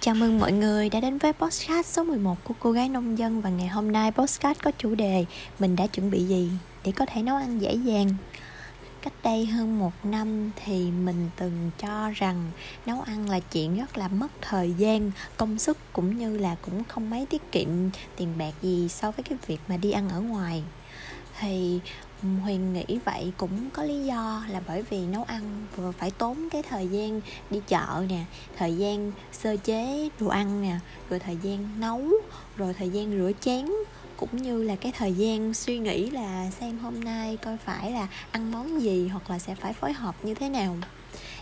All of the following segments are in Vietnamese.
Chào mừng mọi người đã đến với podcast số 11 của cô gái nông dân và ngày hôm nay podcast có chủ đề mình đã chuẩn bị gì để có thể nấu ăn dễ dàng. Cách đây hơn một năm thì mình từng cho rằng nấu ăn là chuyện rất là mất thời gian, công sức cũng như là cũng không mấy tiết kiệm tiền bạc gì so với cái việc mà đi ăn ở ngoài thì huyền nghĩ vậy cũng có lý do là bởi vì nấu ăn vừa phải tốn cái thời gian đi chợ nè, thời gian sơ chế đồ ăn nè, rồi thời gian nấu, rồi thời gian rửa chén, cũng như là cái thời gian suy nghĩ là xem hôm nay coi phải là ăn món gì hoặc là sẽ phải phối hợp như thế nào.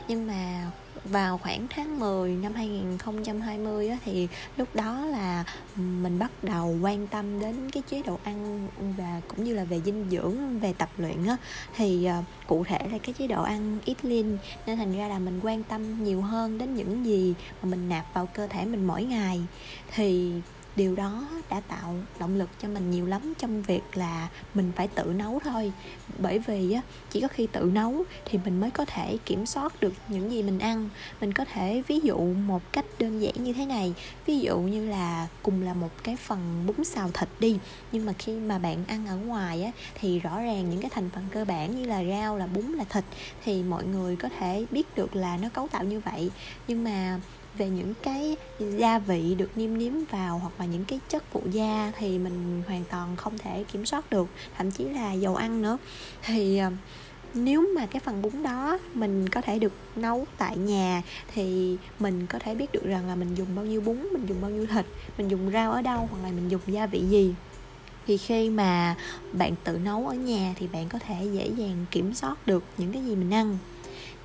Nhưng mà vào khoảng tháng 10 năm 2020 á, thì lúc đó là mình bắt đầu quan tâm đến cái chế độ ăn và cũng như là về dinh dưỡng về tập luyện á. Thì uh, cụ thể là cái chế độ ăn ít lean nên thành ra là mình quan tâm nhiều hơn đến những gì mà mình nạp vào cơ thể mình mỗi ngày. Thì điều đó đã tạo động lực cho mình nhiều lắm trong việc là mình phải tự nấu thôi. Bởi vì á, chỉ có khi tự nấu thì mình mới có thể kiểm soát được những gì mình ăn. Mình có thể ví dụ một cách đơn giản như thế này. Ví dụ như là cùng là một cái phần bún xào thịt đi. Nhưng mà khi mà bạn ăn ở ngoài á, thì rõ ràng những cái thành phần cơ bản như là rau, là bún, là thịt thì mọi người có thể biết được là nó cấu tạo như vậy. Nhưng mà về những cái gia vị được niêm nếm vào hoặc là những cái chất phụ gia thì mình hoàn toàn không thể kiểm soát được, thậm chí là dầu ăn nữa. Thì ờ, nếu mà cái phần bún đó mình có thể được nấu tại nhà thì mình có thể biết được rằng là mình dùng bao nhiêu bún, mình dùng bao nhiêu thịt, mình dùng rau ở đâu hoặc là mình dùng gia vị gì. Thì khi mà bạn tự nấu ở nhà thì bạn có thể dễ dàng kiểm soát được những cái gì mình ăn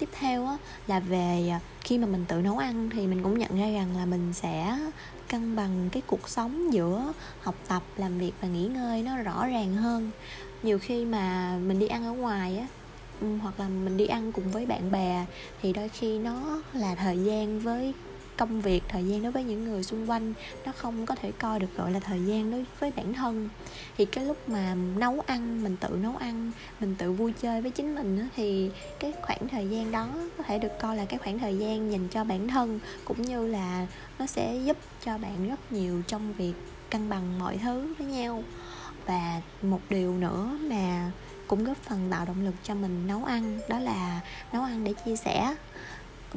tiếp theo á, là về à, khi mà mình tự nấu ăn thì mình cũng nhận ra rằng là mình sẽ cân bằng cái cuộc sống giữa học tập làm việc và nghỉ ngơi nó rõ ràng hơn. Nhiều khi mà mình đi ăn ở ngoài á hoặc là mình đi ăn cùng với bạn bè thì đôi khi nó là thời gian với công việc, thời gian đối với những người xung quanh, nó không có thể coi được, gọi là, thời gian đối với bản thân. Thì cái lúc mà nấu ăn, mình tự nấu ăn, mình tự vui chơi với chính mình thì cái khoảng thời gian đó có thể được coi là cái khoảng thời gian dành cho bản thân, cũng như là nó sẽ giúp cho bạn rất nhiều trong việc cân bằng mọi thứ với nhau. Và một điều nữa mà cũng góp phần tạo động lực cho mình nấu ăn, đó là nấu ăn để chia sẻ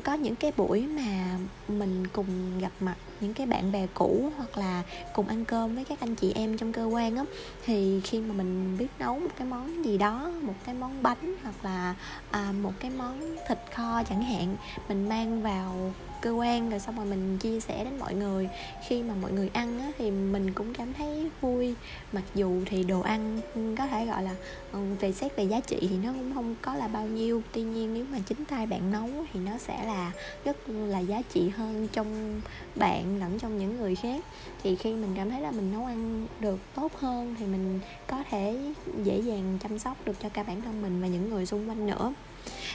có những cái buổi mà mình cùng gặp mặt những cái bạn bè cũ hoặc là cùng ăn cơm với các anh chị em trong cơ quan á. Thì khi mà mình biết nấu một cái món gì đó một cái món bánh hoặc là à, một cái món thịt kho chẳng hạn mình mang vào cơ quan rồi xong rồi mình chia sẻ đến mọi người. Khi mà mọi người ăn á, thì mình cũng cảm thấy vui. Mặc dù thì đồ ăn có thể gọi là ờ, về xét về giá trị thì nó cũng không có là bao nhiêu. Tuy nhiên nếu mà chính tay bạn nấu thì nó sẽ là rất là giá trị hơn trong bạn lẫn trong những người khác. Thì khi mình cảm thấy là mình nấu ăn được tốt hơn thì mình có thể dễ dàng chăm sóc được cho cả bản thân mình và những người xung quanh nữa.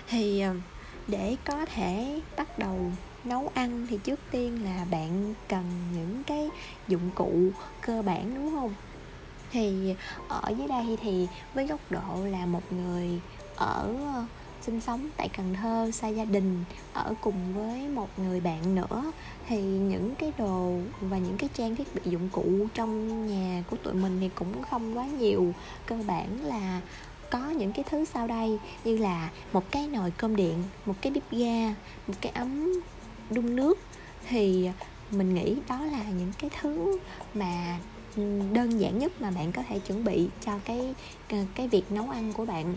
Thì ờ, để có thể bắt đầu nấu ăn thì trước tiên là bạn cần những cái dụng cụ cơ bản, đúng không? Thì ở dưới đây thì với góc độ là một người ở ờ, sinh sống tại Cần Thơ, xa gia đình, ở cùng với một người bạn nữa, thì những cái đồ và những cái trang thiết bị dụng cụ trong nhà của tụi mình thì cũng không quá nhiều. Cơ bản là có những cái thứ sau đây như là một cái nồi cơm điện, một cái bếp ga, một cái ấm đun nước. Thì mình nghĩ đó là những cái thứ mà ừ, đơn giản nhất mà bạn có thể chuẩn bị cho cái ờ, cái việc nấu ăn của bạn.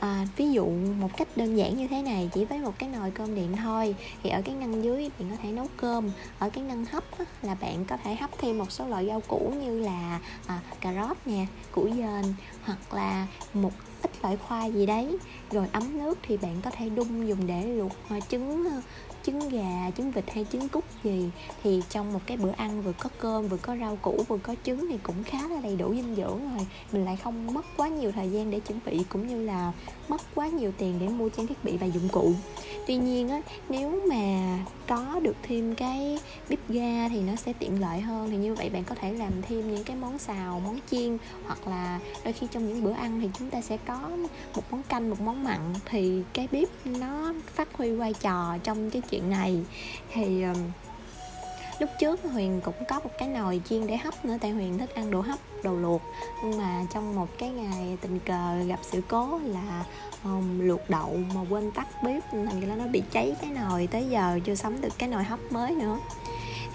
À, ví dụ một cách đơn giản như thế này chỉ với một cái nồi cơm điện thôi thì ở cái ngăn dưới bạn có thể nấu cơm ở cái ngăn hấp á, là bạn có thể hấp thêm một số loại rau củ như là à, cà rốt nè củ dền hoặc là một ít loại khoai gì đấy rồi ấm nước thì bạn có thể đun dùng để luộc ờ, trứng ờ, trứng gà, trứng vịt hay trứng cút gì. Thì trong một cái bữa ăn vừa có cơm, vừa có rau củ, vừa có trứng thì cũng khá là đầy đủ dinh dưỡng rồi. Mình lại không mất quá nhiều thời gian để chuẩn bị, cũng như là mất quá nhiều tiền để mua trang thiết bị và dụng cụ. Tuy nhiên á, nếu mà có được thêm cái bếp ga thì nó sẽ tiện lợi hơn. Thì như vậy bạn có thể làm thêm những cái món xào, món chiên, hoặc là đôi khi trong những bữa ăn thì chúng ta sẽ có một món canh, một món mặn thì cái bếp nó phát huy vai trò trong cái chuyện này. Thì lúc trước huyền cũng có một cái nồi chiên để hấp nữa tại huyền thích ăn đồ hấp đồ luộc. Nhưng mà trong một cái ngày tình cờ gặp sự cố là um, luộc đậu mà quên tắt bếp thành ra nó bị cháy cái nồi tới giờ chưa sắm được cái nồi hấp mới nữa.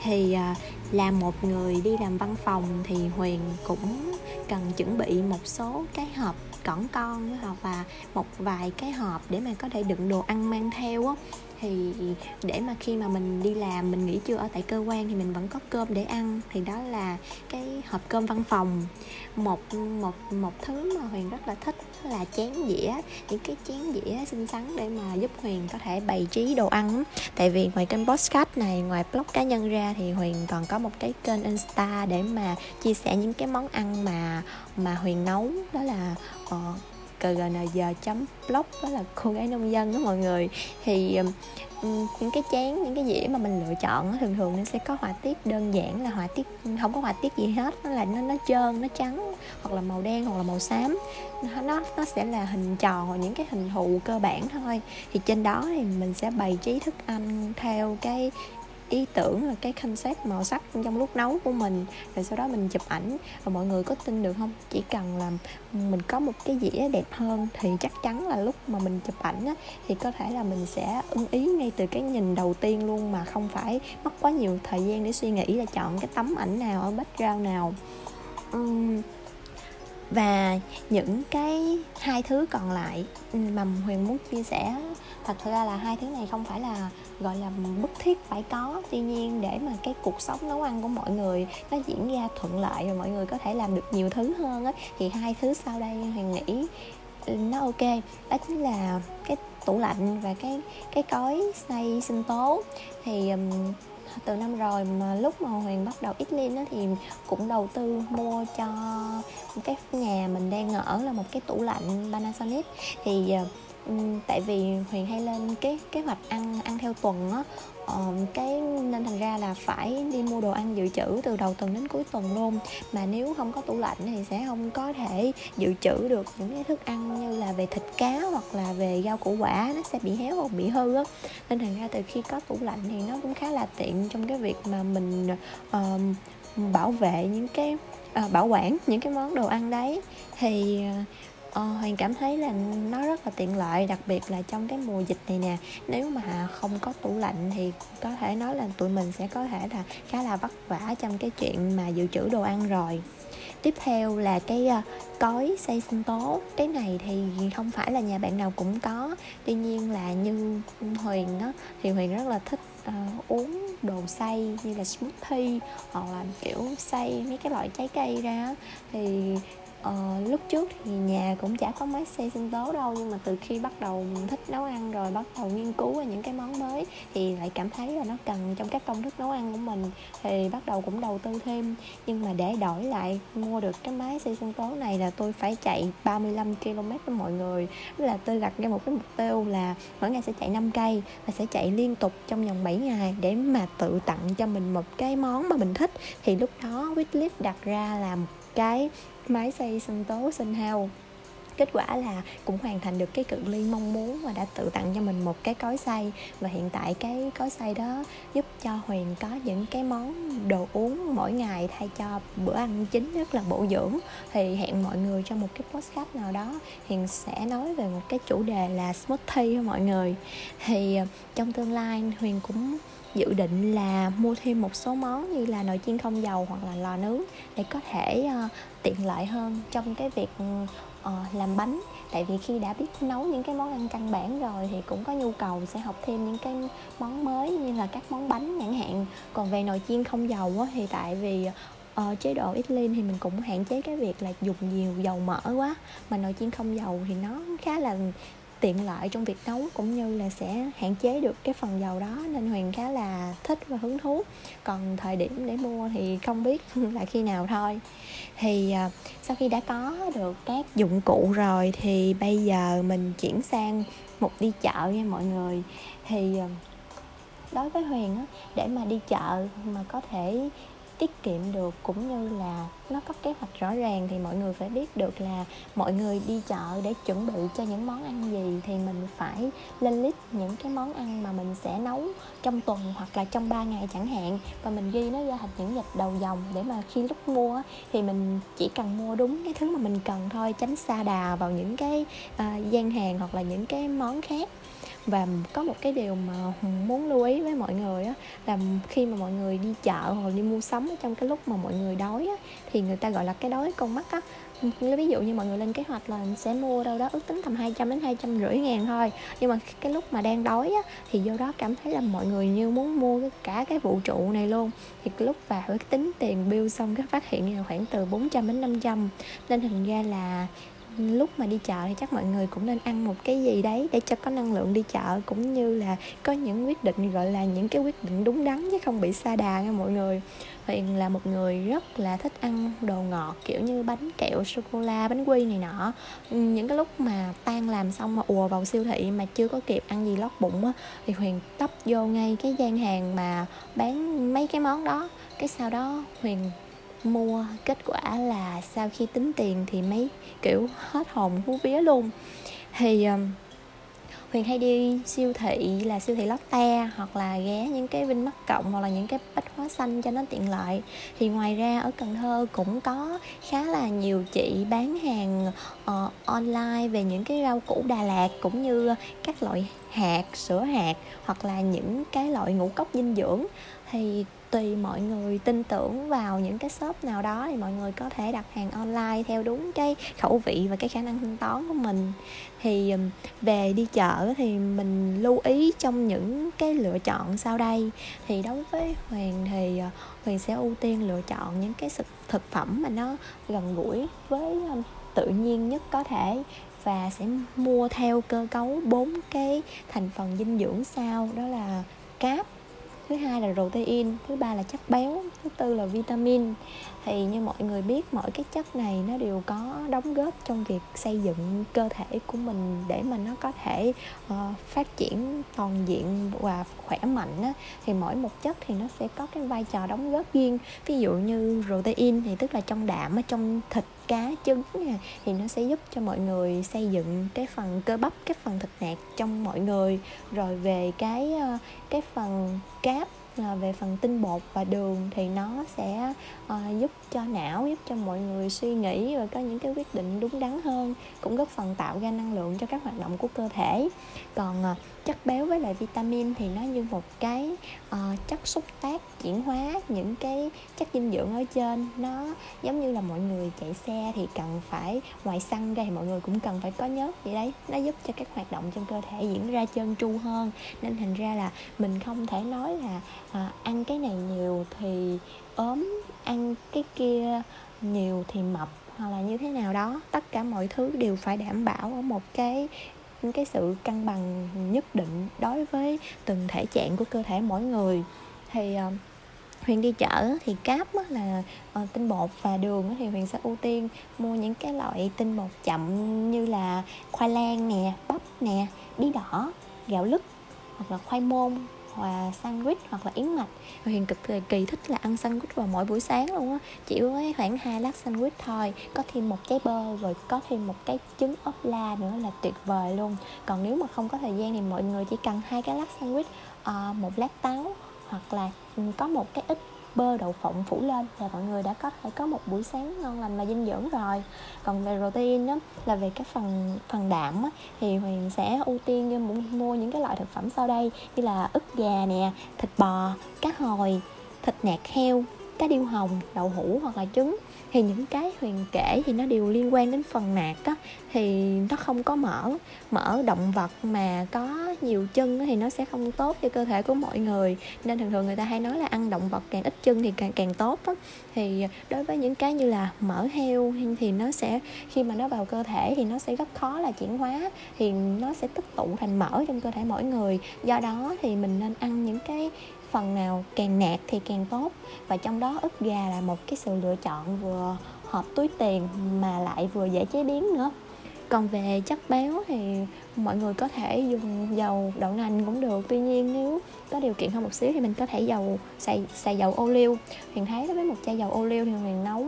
Thì uh, là một người đi làm văn phòng thì huyền cũng cần chuẩn bị một số cái hộp cẩn con hoặc là một vài cái hộp để mà có thể đựng đồ ăn mang theo á thì để mà khi mà mình đi làm mình nghỉ trưa ở tại cơ quan thì mình vẫn có cơm để ăn. Thì đó là cái hộp cơm văn phòng. Một một một thứ mà huyền rất là thích là chén dĩa những cái chén dĩa xinh xắn để mà giúp huyền có thể bày trí đồ ăn. Tại vì ngoài kênh podcast này ngoài blog cá nhân ra thì huyền còn có một cái kênh insta để mà chia sẻ những cái món ăn mà mà huyền nấu. Đó là uh, cgnj.blog đó là cô gái nông dân đó mọi người. Thì những cái chén, những cái dĩa mà mình lựa chọn thường thường nó sẽ có họa tiết đơn giản, là họa tiết, không có họa tiết gì hết. Nó là nó nó trơn, nó trắng, hoặc là màu đen, hoặc là màu xám. Nó nó sẽ là hình tròn, hoặc những cái hình thù cơ bản thôi. Thì trên đó thì mình sẽ bày trí thức ăn theo cái ý tưởng là cái concept màu sắc trong lúc nấu của mình rồi sau đó mình chụp ảnh. Và mọi người có tin được không? Chỉ cần là mình có một cái dĩa đẹp hơn thì chắc chắn là lúc mà mình chụp ảnh á, thì có thể là mình sẽ ưng ý ngay từ cái nhìn đầu tiên luôn mà không phải mất quá nhiều thời gian để suy nghĩ là chọn cái tấm ảnh nào ở background nào. Uhm, và những cái hai thứ còn lại ừ, mà huyền muốn chia sẻ thật ra là hai thứ này không phải là gọi là bức thiết phải có. Tuy nhiên để mà cái cuộc sống nấu ăn của mọi người nó diễn ra thuận lợi và mọi người có thể làm được nhiều thứ hơn á thì hai thứ sau đây huyền nghĩ ừ, nó ok. Đó chính là cái tủ lạnh và cái cái cối xay sinh tố. Thì um, từ năm rồi mà lúc mà huyền bắt đầu ít lên thì cũng đầu tư mua cho cái nhà mình đang ở là một cái tủ lạnh Panasonic. Thì ờ, tại vì huyền hay lên cái kế hoạch ăn ăn theo tuần á cái nên thành ra là phải đi mua đồ ăn dự trữ từ đầu tuần đến cuối tuần luôn. Mà nếu không có tủ lạnh thì sẽ không có thể dự trữ được những cái thức ăn như là về thịt cá hoặc là về rau củ quả nó sẽ bị héo hoặc bị hư á. Nên thành ra từ khi có tủ lạnh thì nó cũng khá là tiện trong cái việc mà mình um, bảo vệ những cái uh, bảo quản những cái món đồ ăn đấy. Thì uh, Ờ, Hoàng cảm thấy là nó rất là tiện lợi đặc biệt là trong cái mùa dịch này nè. Nếu mà không có tủ lạnh thì có thể nói là tụi mình sẽ có thể là khá là vất vả trong cái chuyện mà dự trữ đồ ăn rồi. Tiếp theo là cái uh, cối xay sinh tố. Cái này thì không phải là nhà bạn nào cũng có. Tuy nhiên là như huyền á thì huyền rất là thích uh, uống đồ xay như là smoothie hoặc là kiểu xay mấy cái loại trái cây ra thì Ờ, lúc trước thì nhà cũng chả có máy xay sinh tố đâu nhưng mà từ khi bắt đầu thích nấu ăn rồi bắt đầu nghiên cứu về những cái món mới thì lại cảm thấy là nó cần trong các công thức nấu ăn của mình. Thì bắt đầu cũng đầu tư thêm nhưng mà để đổi lại mua được cái máy xay sinh tố này là tôi phải chạy 35 km với mọi người. Đó là tôi đặt ra một cái mục tiêu là mỗi ngày sẽ chạy 5 cây và sẽ chạy liên tục trong vòng 7 ngày để mà tự tặng cho mình một cái món mà mình thích. Thì lúc đó wishlist đặt ra là một cái máy xây sân tố sân hào kết quả là cũng hoàn thành được cái cự ly mong muốn và đã tự tặng cho mình một cái cối xay. Và hiện tại cái cối xay đó giúp cho huyền có những cái món đồ uống mỗi ngày thay cho bữa ăn chính rất là bổ dưỡng. Thì hẹn mọi người trong một cái podcast nào đó. Hiền sẽ nói về một cái chủ đề là smoothie cho mọi người. Thì ờ, trong tương lai huyền cũng dự định là mua thêm một số món như là nồi chiên không dầu hoặc là lò nướng để có thể uh, tiện lợi hơn trong cái việc ừ, uh, làm bánh. Tại vì khi đã biết nấu những cái món ăn căn bản rồi thì cũng có nhu cầu sẽ học thêm những cái món mới như là các món bánh chẳng hạn. Còn về nồi chiên không dầu á, thì tại vì uh, chế độ ít lên thì mình cũng hạn chế cái việc là dùng nhiều dầu mỡ quá. Mà nồi chiên không dầu thì nó khá là tiện lợi trong việc nấu cũng như là sẽ hạn chế được cái phần dầu đó, nên Huyền khá là thích và hứng thú. Còn thời điểm để mua thì không biết là khi nào thôi. Thì à, sau khi đã có được các dụng cụ rồi thì bây giờ mình chuyển sang một đi chợ nha mọi người. Thì à, đối với Huyền á, để mà đi chợ mà có thể tiết kiệm được cũng như là nó có kế hoạch rõ ràng thì mọi người phải biết được là mọi người đi chợ để chuẩn bị cho những món ăn gì thì mình phải lên list những cái món ăn mà mình sẽ nấu trong tuần hoặc là trong 3 ngày chẳng hạn. Và mình ghi nó ra thành những dịch đầu dòng để mà khi lúc mua thì mình chỉ cần mua đúng cái thứ mà mình cần thôi tránh xa đà vào những cái uh, gian hàng hoặc là những cái món khác và có một cái điều mà muốn lưu ý với mọi người á là khi mà mọi người đi chợ hoặc đi mua sắm trong cái lúc mà mọi người đói á thì người ta gọi là cái đói con mắt á. Ví dụ như mọi người lên kế hoạch là sẽ mua đâu đó ước tính tầm 200 đến hai trăm rưỡi ngàn thôi. Nhưng mà cái lúc mà đang đói á, thì vô đó cảm thấy là mọi người như muốn mua cả cái vũ trụ này luôn. Thì cái lúc vào cái tính tiền bill xong cái phát hiện là khoảng từ 400 đến 500 nên thành ra là lúc mà đi chợ thì chắc mọi người cũng nên ăn một cái gì đấy để cho có năng lượng đi chợ, cũng như là có những quyết định, gọi là những cái quyết định đúng đắn chứ không bị xa đà nha mọi người. Huyền là một người rất là thích ăn đồ ngọt, kiểu như bánh kẹo sô cô la bánh quy này nọ. Những cái lúc mà tan làm xong mà ùa vào siêu thị mà chưa có kịp ăn gì lót bụng á, thì Huyền tấp vô ngay cái gian hàng mà bán mấy cái món đó. Cái sau đó Huyền mua kết quả là sau khi tính tiền thì mấy kiểu hết hồn hú vía luôn. Thì um, Huyền hay đi siêu thị là siêu thị Lotte hoặc là ghé những cái Vinh Mắt Cộng hoặc là những cái bách hóa xanh cho nó tiện lợi. Thì ngoài ra ở Cần Thơ cũng có khá là nhiều chị bán hàng uh, online về những cái rau củ Đà Lạt cũng như các loại hạt, sữa hạt hoặc là những cái loại ngũ cốc dinh dưỡng thì tùy mọi người tin tưởng vào những cái shop nào đó thì mọi người có thể đặt hàng online theo đúng cái khẩu vị và cái khả năng thanh toán của mình. Thì về đi chợ thì mình lưu ý trong những cái lựa chọn sau đây. Thì đối với huyền thì hoàng huyền sẽ ưu tiên lựa chọn những cái thực phẩm mà nó gần gũi với tự nhiên nhất có thể và sẽ mua theo cơ cấu bốn cái thành phần dinh dưỡng sau. Đó là cáp, thứ hai là protein, thứ ba là chất béo, thứ tư là vitamin thì như mọi người biết mỗi cái chất này nó đều có đóng góp trong việc xây dựng cơ thể của mình để mà nó có thể uh, phát triển toàn diện và khỏe mạnh á, thì mỗi một chất thì nó sẽ có cái vai trò đóng góp riêng. Ví dụ như protein thì tức là trong đạm ở trong thịt cá trứng nè thì nó sẽ giúp cho mọi người xây dựng cái phần cơ bắp cái phần thịt nạc trong mọi người. Rồi về cái ờ, cái phần cáp là về phần tinh bột và đường thì nó sẽ uh, giúp cho não giúp cho mọi người suy nghĩ và có những cái quyết định đúng đắn hơn cũng góp phần tạo ra năng lượng cho các hoạt động của cơ thể. Còn uh, chất béo với lại vitamin thì nó như một cái uh, chất xúc tác chuyển hóa những cái chất dinh dưỡng ở trên. Nó giống như là mọi người chạy xe thì cần phải ngoài xăng ra thì mọi người cũng cần phải có nhớt vậy đấy. Nó giúp cho các hoạt động trong cơ thể diễn ra trơn tru hơn. Nên thành ra là mình không thể nói là à, ăn cái này nhiều thì ốm ăn cái kia nhiều thì mập hoặc là như thế nào đó. Tất cả mọi thứ đều phải đảm bảo ở một cái những cái sự cân bằng nhất định đối với từng thể trạng của cơ thể mỗi người. Thì uh, Huyền đi chợ thì cáp là uh, tinh bột và đường thì Huyền sẽ ưu tiên mua những cái loại tinh bột chậm như là khoai lang nè, bắp nè, bí đỏ, gạo lứt hoặc là khoai môn là sandwich hoặc là yến mạch. Huyền cực kỳ thích là ăn sandwich vào mỗi buổi sáng luôn á. Chỉ với khoảng hai lát sandwich thôi có thêm một trái bơ rồi có thêm một cái trứng ốp la nữa là tuyệt vời luôn. Còn nếu mà không có thời gian thì mọi người chỉ cần hai cái lát sandwich uh, một lát táo hoặc là ừ, có một cái ít bơ đậu phộng phủ lên. Là mọi người đã có thể có một buổi sáng ngon lành và dinh dưỡng rồi. Còn về protein đó là về cái phần phần đạm á, thì huyền sẽ ưu tiên mua những cái loại thực phẩm sau đây như là ức gà nè thịt bò cá hồi thịt nạc heo cá điêu hồng đậu hũ hoặc là trứng. Thì những cái huyền kể thì nó đều liên quan đến phần nạc á thì nó không có mỡ. Mỡ động vật mà có nhiều chân thì nó sẽ không tốt cho cơ thể của mọi người. Nên thường thường người ta hay nói là ăn động vật càng ít chân thì càng càng tốt đó. thì đối với những cái như là mỡ heo thì nó sẽ, khi mà nó vào cơ thể thì nó sẽ rất khó là chuyển hóa, thì nó sẽ tích tụ thành mỡ trong cơ thể mỗi người. Do đó thì mình nên ăn những cái phần nào càng nạc thì càng tốt. Và trong đó ức gà là một cái sự lựa chọn vừa hợp túi tiền mà lại vừa dễ chế biến nữa còn về chất béo thì mọi người có thể dùng dầu đậu nành cũng được. Tuy nhiên nếu có điều kiện hơn một xíu thì mình có thể dầu, xài xài dầu ô liu. Huyền thấy với một chai dầu ô liu thì huyền nấu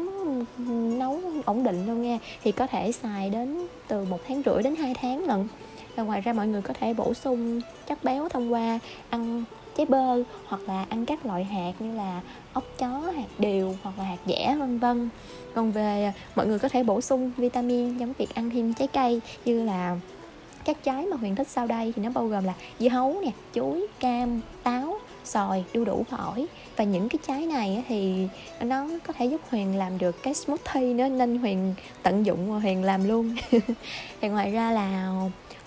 nấu ổn định luôn nha. Thì có thể xài đến từ một tháng rưỡi đến 2 tháng lận. Và ngoài ra mọi người có thể bổ sung chất béo thông qua ăn trái bơ, hoặc là ăn các loại hạt như là ốc chó, hạt điều, hoặc là hạt dẻ, vân vân. Còn về à, mọi người có thể bổ sung vitamin trong việc ăn thêm trái cây như là các trái mà huyền thích sau đây thì nó bao gồm là dưa hấu nè, chuối, cam, táo, xoài, đu đủ và và những cái trái này thì nó có thể giúp huyền làm được cái smoothie nữa nên huyền tận dụng và huyền làm luôn. Thì ngoài ra là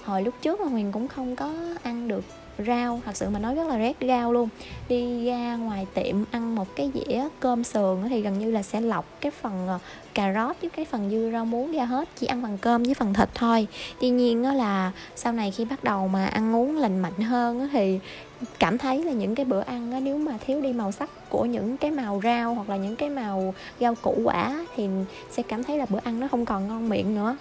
hồi lúc trước mà huyền cũng không có ăn được rau, thật sự mà nói rất là rét rau luôn. Đi ra ngoài tiệm ăn một cái dĩa cơm sườn thì gần như là sẽ lọc cái phần ờ, cà rốt với cái phần dưa rau muống ra hết, chỉ ăn bằng cơm với phần thịt thôi. Tuy nhiên đó là sau này khi bắt đầu mà ăn uống lành mạnh hơn thì cảm thấy là những cái bữa ăn nếu mà thiếu đi màu sắc của những cái màu rau hoặc là những cái màu rau củ quả thì sẽ cảm thấy là bữa ăn nó không còn ngon miệng nữa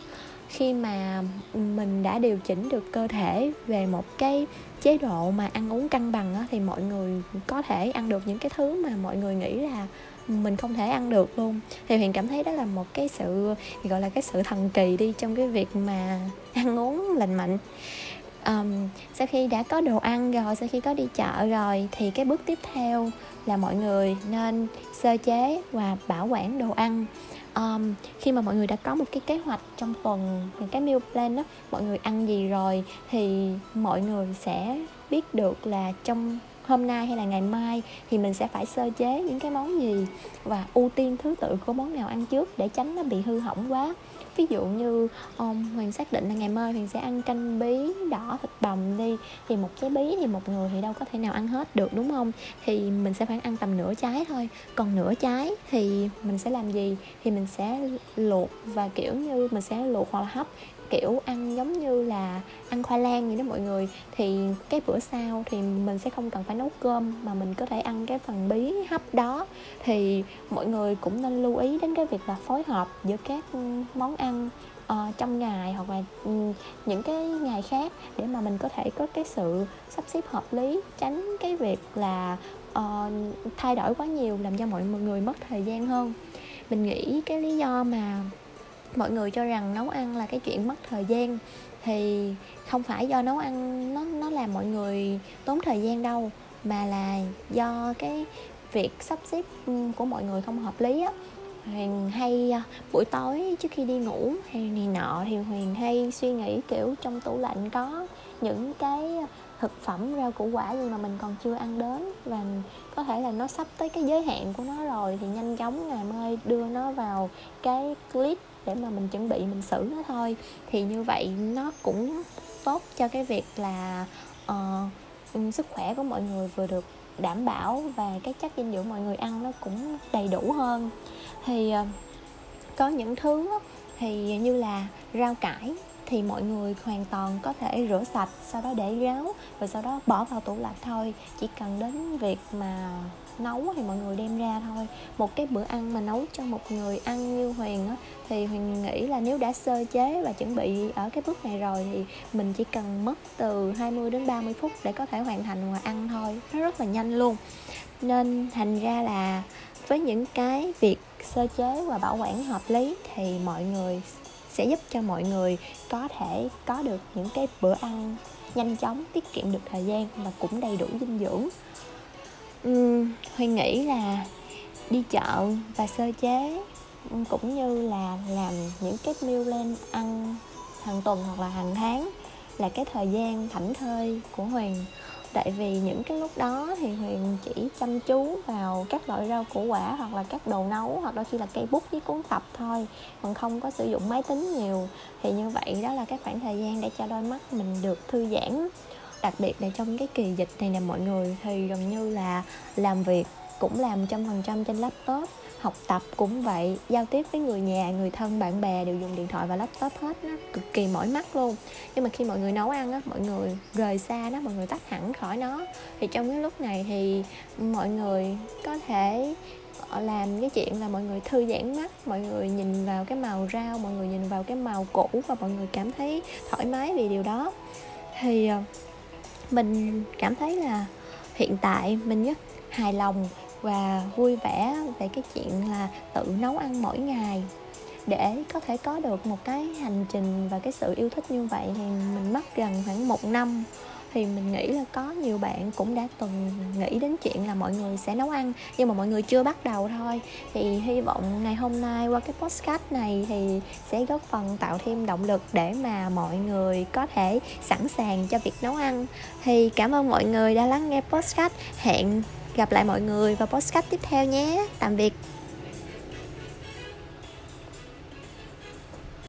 khi mà mình đã điều chỉnh được cơ thể về một cái chế độ mà ăn uống cân bằng á, thì mọi người có thể ăn được những cái thứ mà mọi người nghĩ là mình không thể ăn được luôn. Thì huyền cảm thấy đó là một cái sự gọi là cái sự thần kỳ đi trong cái việc mà ăn uống lành mạnh. Um, sau khi đã có đồ ăn rồi sau khi có đi chợ rồi thì cái bước tiếp theo là mọi người nên sơ chế và bảo quản đồ ăn um, khi mà mọi người đã có một cái kế hoạch trong tuần cái meal plan đó mọi người ăn gì rồi thì mọi người sẽ biết được là trong hôm nay hay là ngày mai thì mình sẽ phải sơ chế những cái món gì và ưu tiên thứ tự của món nào ăn trước để tránh nó bị hư hỏng quá. Ví dụ như um, Huyền xác định là ngày mai Huyền sẽ ăn canh bí đỏ thịt bằm đi thì một trái bí thì một người thì đâu có thể nào ăn hết được đúng không? Thì mình sẽ khoảng ăn tầm nửa trái thôi. Còn nửa trái thì mình sẽ làm gì? Thì mình sẽ luộc và kiểu như mình sẽ luộc hoặc là hấp kiểu ăn giống như là ăn khoai lang vậy đó mọi người. Thì cái bữa sau thì mình sẽ không cần phải nấu cơm mà mình có thể ăn cái phần bí hấp đó. Thì mọi người cũng nên lưu ý đến cái việc là phối hợp giữa các món ăn uh, trong ngày hoặc là um, những cái ngày khác để mà mình có thể có cái sự sắp xếp hợp lý tránh cái việc là uh, thay đổi quá nhiều làm cho mọi người mất thời gian hơn. Mình nghĩ cái lý do mà mọi người cho rằng nấu ăn là cái chuyện mất thời gian. Thì không phải do nấu ăn nó nó làm mọi người tốn thời gian đâu, mà là do cái việc sắp xếp ừ, của mọi người không hợp lý á. Huyền hay à, buổi tối trước khi đi ngủ hay này nọ thì huyền hay suy nghĩ kiểu trong tủ lạnh có những cái thực phẩm rau củ quả nhưng mà mình còn chưa ăn đến. Và có thể là nó sắp tới cái giới hạn của nó rồi thì nhanh chóng ngày mai đưa nó vào cái clip để mà mình chuẩn bị mình xử nó thôi. Thì như vậy nó cũng tốt cho cái việc là uh, sức khỏe của mọi người vừa được đảm bảo và cái chất dinh dưỡng mọi người ăn nó cũng đầy đủ hơn. Thì uh, có những thứ thì như là rau cải thì mọi người hoàn toàn có thể rửa sạch, sau đó để ráo rồi sau đó bỏ vào tủ lạnh thôi. Chỉ cần đến việc mà nấu thì mọi người đem ra thôi. Một cái bữa ăn mà nấu cho một người ăn như huyền á, thì huyền nghĩ là nếu đã sơ chế và chuẩn bị ở cái bước này rồi thì mình chỉ cần mất từ 20 đến 30 phút để có thể hoàn thành và ăn thôi. Nó rất là nhanh luôn. Nên thành ra là với những cái việc sơ chế và bảo quản hợp lý thì mọi người sẽ giúp cho mọi người có thể có được những cái bữa ăn nhanh chóng tiết kiệm được thời gian và cũng đầy đủ dinh dưỡng. Uhm, Huyền nghĩ là đi chợ và sơ chế cũng như là làm những cái meal plan ăn hàng tuần hoặc là hàng tháng là cái thời gian thảnh thơi của Huyền tại vì những cái lúc đó thì huyền chỉ chăm chú vào các loại rau củ quả hoặc là các đồ nấu hoặc đôi khi là cây bút với cuốn tập thôi, còn không có sử dụng máy tính nhiều. Thì như vậy đó là cái khoảng thời gian để cho đôi mắt mình được thư giãn. Đặc biệt là trong cái kỳ dịch này nè mọi người, thì gần như là làm việc cũng làm trăm phần trăm trên laptop học tập cũng vậy, giao tiếp với người nhà, người thân, bạn bè đều dùng điện thoại và laptop hết nó cực kỳ mỏi mắt luôn. Nhưng mà khi mọi người nấu ăn á, mọi người rời xa nó, mọi người tách hẳn khỏi nó, thì trong cái lúc này thì mọi người có thể làm cái chuyện là mọi người thư giãn mắt, mọi người nhìn vào cái màu rau, mọi người nhìn vào cái màu cũ và mọi người cảm thấy thoải mái vì điều đó. Thì ờ, mình cảm thấy là hiện tại mình rất hài lòng và vui vẻ về cái chuyện là tự nấu ăn mỗi ngày. Để có thể có được một cái hành trình và cái sự yêu thích như vậy thì mình mất gần khoảng một năm. Thì mình nghĩ là có nhiều bạn cũng đã từng nghĩ đến chuyện là mọi người sẽ nấu ăn, nhưng mà mọi người chưa bắt đầu thôi. Thì hy vọng ngày hôm nay qua cái podcast này thì sẽ góp phần tạo thêm động lực để mà mọi người có thể sẵn sàng cho việc nấu ăn. Thì cảm ơn mọi người đã lắng nghe podcast. Hẹn gặp lại mọi người vào podcast tiếp theo nhé. Tạm biệt.